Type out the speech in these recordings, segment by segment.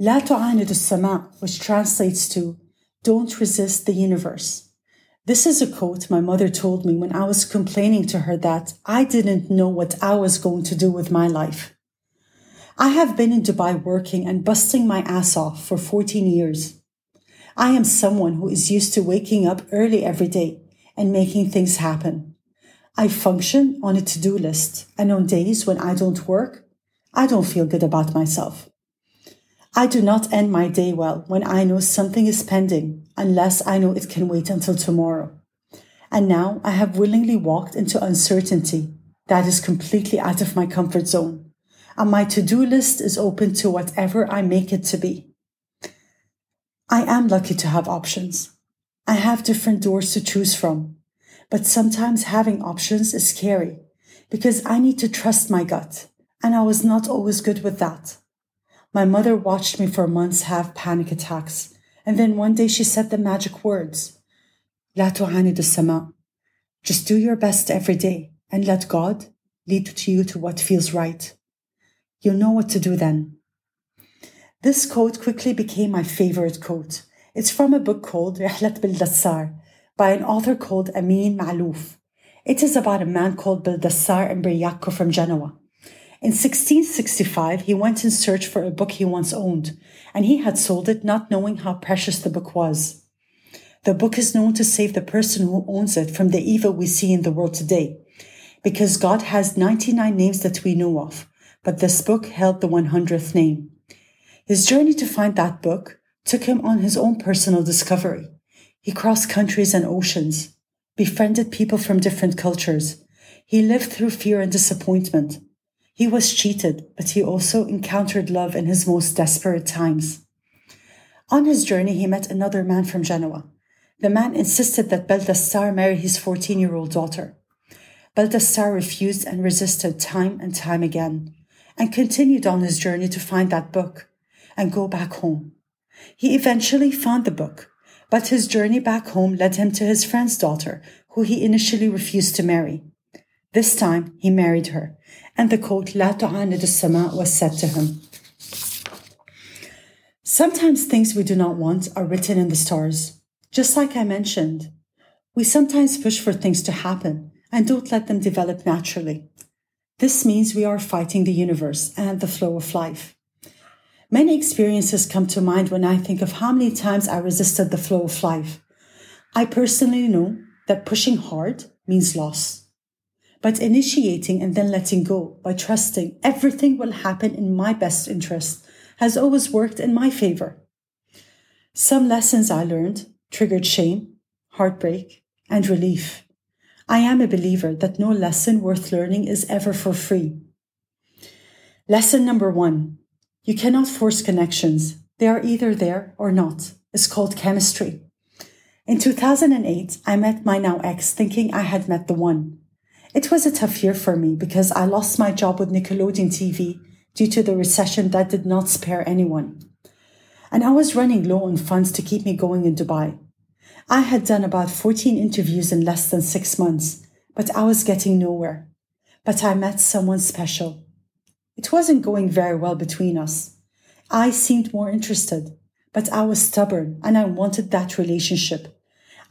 لا تعاند السماء, which translates to don't resist the universe. This is a quote my mother told me when I was complaining to her that I didn't know what I was going to do with my life. I have been in Dubai working and busting my ass off for 14 years. I am someone who is used to waking up early every day and making things happen. I function on a to-do list and on days when I don't work, I don't feel good about myself. I do not end my day well when I know something is pending unless I know it can wait until tomorrow. And now I have willingly walked into uncertainty that is completely out of my comfort zone. And my to-do list is open to whatever I make it to be. I am lucky to have options. I have different doors to choose from, but sometimes having options is scary because I need to trust my gut, and I was not always good with that. My mother watched me for months have panic attacks, and then one day she said the magic words, لا تعاند Just do your best every day and let God lead to you to what feels right. You'll know what to do then. This quote quickly became my favorite quote. It's from a book called "Rahlat Bil Dassar," by an author called Amin Maalouf. It is about a man called Baldassar and Briaco from Genoa. In 1665, he went in search for a book he once owned, and he had sold it not knowing how precious the book was. The book is known to save the person who owns it from the evil we see in the world today, because God has 99 names that we know of, but this book held the 100th name. His journey to find that book took him on his own personal discovery. He crossed countries and oceans, befriended people from different cultures. He lived through fear and disappointment. He was cheated, but he also encountered love in his most desperate times. On his journey, he met another man from Genoa. The man insisted that Baldassar marry his 14 year old daughter. Baldassar refused and resisted time and time again, and continued on his journey to find that book and go back home. He eventually found the book, but his journey back home led him to his friend's daughter, who he initially refused to marry. This time he married her, and the quote, La tu'anid as-sama was said to him. Sometimes things we do not want are written in the stars. Just like I mentioned, we sometimes push for things to happen and don't let them develop naturally. This means we are fighting the universe and the flow of life. Many experiences come to mind when I think of how many times I resisted the flow of life. I personally know that pushing hard means loss. But initiating and then letting go by trusting everything will happen in my best interest has always worked in my favor. Some lessons I learned triggered shame, heartbreak, and relief. I am a believer that no lesson worth learning is ever for free. Lesson number one you cannot force connections. They are either there or not. It's called chemistry. In 2008, I met my now ex thinking I had met the one. It was a tough year for me because I lost my job with Nickelodeon TV due to the recession that did not spare anyone. And I was running low on funds to keep me going in Dubai. I had done about 14 interviews in less than six months, but I was getting nowhere. But I met someone special. It wasn't going very well between us. I seemed more interested, but I was stubborn and I wanted that relationship.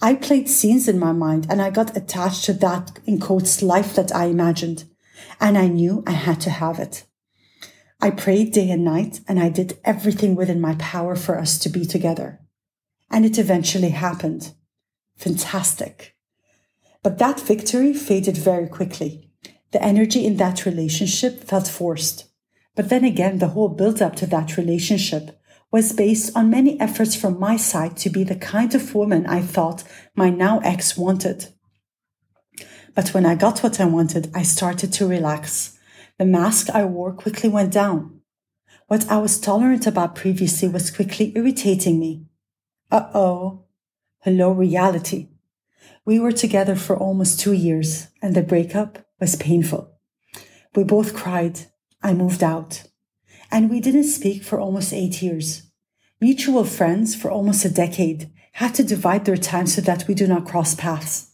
I played scenes in my mind and I got attached to that, in quotes, life that I imagined. And I knew I had to have it. I prayed day and night and I did everything within my power for us to be together. And it eventually happened. Fantastic. But that victory faded very quickly. The energy in that relationship felt forced. But then again, the whole build up to that relationship was based on many efforts from my side to be the kind of woman I thought my now ex wanted. But when I got what I wanted, I started to relax. The mask I wore quickly went down. What I was tolerant about previously was quickly irritating me. Uh oh. Hello, reality. We were together for almost two years, and the breakup was painful. We both cried. I moved out. And we didn't speak for almost eight years. Mutual friends for almost a decade had to divide their time so that we do not cross paths.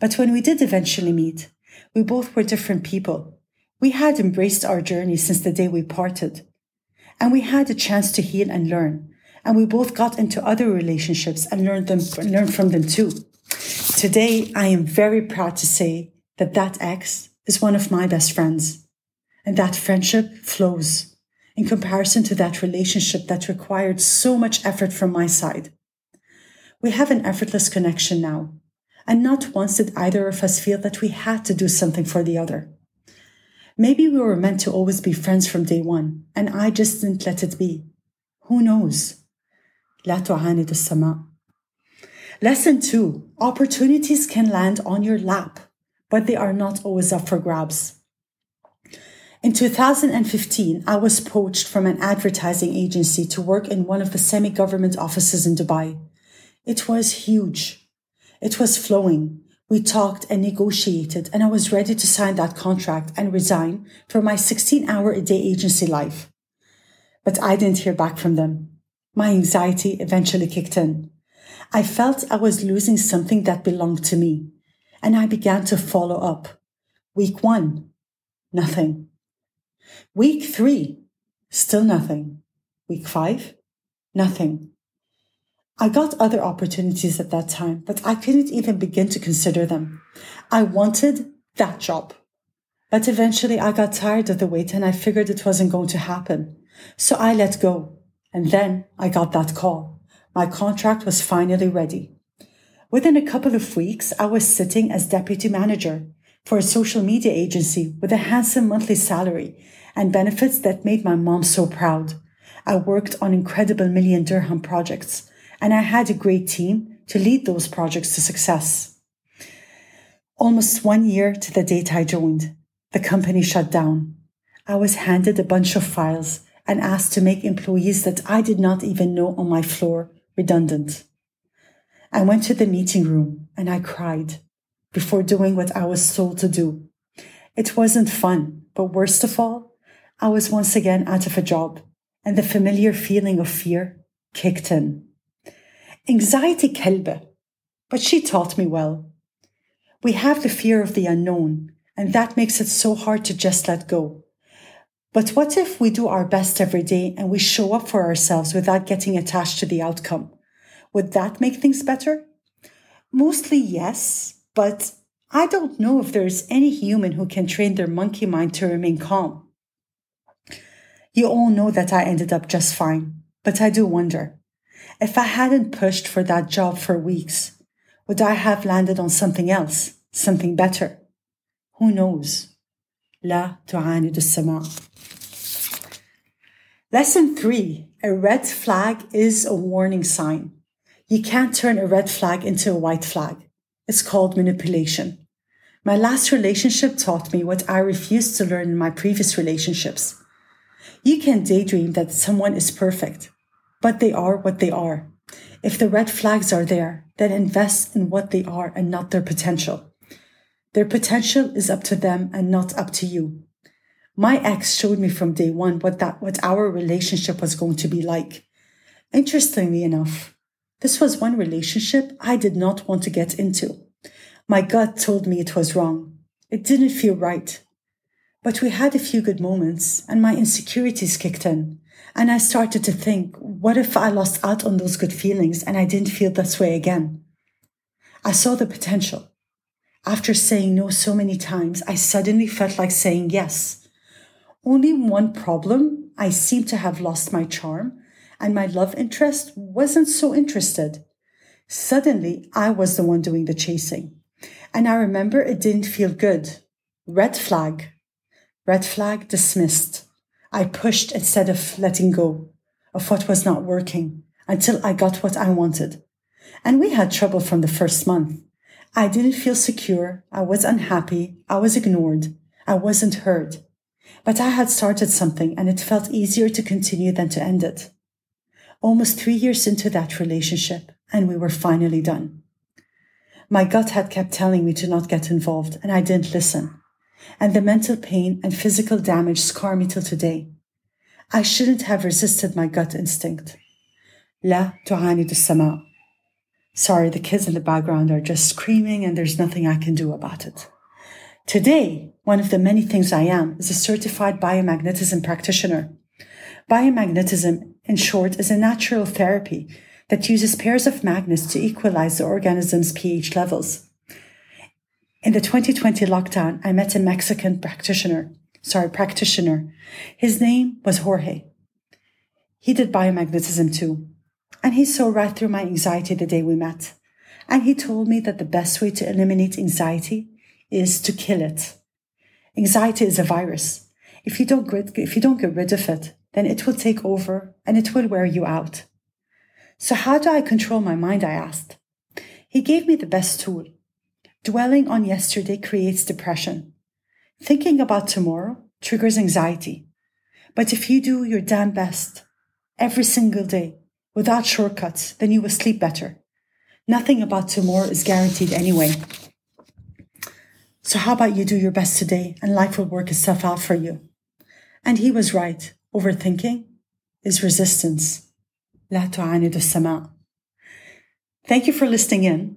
But when we did eventually meet, we both were different people. We had embraced our journey since the day we parted. And we had a chance to heal and learn. And we both got into other relationships and learned them, learned from them too. Today, I am very proud to say that that ex is one of my best friends. And that friendship flows in comparison to that relationship that required so much effort from my side. We have an effortless connection now. And not once did either of us feel that we had to do something for the other. Maybe we were meant to always be friends from day one, and I just didn't let it be. Who knows? لا تعاند السماء. Lesson two, opportunities can land on your lap, but they are not always up for grabs. In 2015, I was poached from an advertising agency to work in one of the semi-government offices in Dubai. It was huge. It was flowing. We talked and negotiated, and I was ready to sign that contract and resign from my 16 hour a day agency life. But I didn't hear back from them. My anxiety eventually kicked in. I felt I was losing something that belonged to me, and I began to follow up. Week one, nothing. Week three, still nothing. Week five, nothing. I got other opportunities at that time, but I couldn't even begin to consider them. I wanted that job. But eventually I got tired of the wait and I figured it wasn't going to happen. So I let go. And then I got that call. My contract was finally ready. Within a couple of weeks, I was sitting as deputy manager for a social media agency with a handsome monthly salary and benefits that made my mom so proud. I worked on incredible million dirham projects and I had a great team to lead those projects to success. Almost one year to the date I joined, the company shut down. I was handed a bunch of files and asked to make employees that I did not even know on my floor redundant. I went to the meeting room and I cried before doing what I was told to do. It wasn't fun, but worst of all, I was once again out of a job and the familiar feeling of fear kicked in. Anxiety kelbe, but she taught me well. We have the fear of the unknown, and that makes it so hard to just let go. But what if we do our best every day and we show up for ourselves without getting attached to the outcome? Would that make things better? Mostly yes, but I don't know if there's any human who can train their monkey mind to remain calm. You all know that I ended up just fine, but I do wonder if I hadn't pushed for that job for weeks, would I have landed on something else, something better? Who knows? لا تعاند السماء. Lesson three, a red flag is a warning sign. You can't turn a red flag into a white flag. It's called manipulation. My last relationship taught me what I refused to learn in my previous relationships. you can daydream that someone is perfect, but they are what they are. If the red flags are there, then invest in what they are and not their potential. Their potential is up to them and not up to you. My ex showed me from day one what that, what our relationship was going to be like. Interestingly enough, this was one relationship I did not want to get into. My gut told me it was wrong. It didn't feel right. But we had a few good moments and my insecurities kicked in. And I started to think, what if I lost out on those good feelings and I didn't feel this way again? I saw the potential. After saying no so many times, I suddenly felt like saying yes. Only one problem, I seemed to have lost my charm and my love interest wasn't so interested. Suddenly, I was the one doing the chasing. And I remember it didn't feel good. Red flag. Red flag dismissed. I pushed instead of letting go of what was not working until I got what I wanted. And we had trouble from the first month. I didn't feel secure. I was unhappy. I was ignored. I wasn't heard. But I had started something and it felt easier to continue than to end it. Almost three years into that relationship and we were finally done. My gut had kept telling me to not get involved and I didn't listen and the mental pain and physical damage scar me till today. I shouldn't have resisted my gut instinct. لا تعاند السماء. Sorry, the kids in the background are just screaming and there's nothing I can do about it. Today, one of the many things I am is a certified biomagnetism practitioner. Biomagnetism, in short, is a natural therapy that uses pairs of magnets to equalize the organism's pH levels. In the 2020 lockdown, I met a Mexican practitioner, sorry, practitioner. His name was Jorge. He did biomagnetism too. And he saw right through my anxiety the day we met. And he told me that the best way to eliminate anxiety is to kill it. Anxiety is a virus. If you don't get, if you don't get rid of it, then it will take over and it will wear you out. So how do I control my mind? I asked. He gave me the best tool. Dwelling on yesterday creates depression. Thinking about tomorrow triggers anxiety. But if you do your damn best every single day without shortcuts, then you will sleep better. Nothing about tomorrow is guaranteed anyway. So how about you do your best today and life will work itself out for you? And he was right. Overthinking is resistance. لا تعاند السماء. Thank you for listening in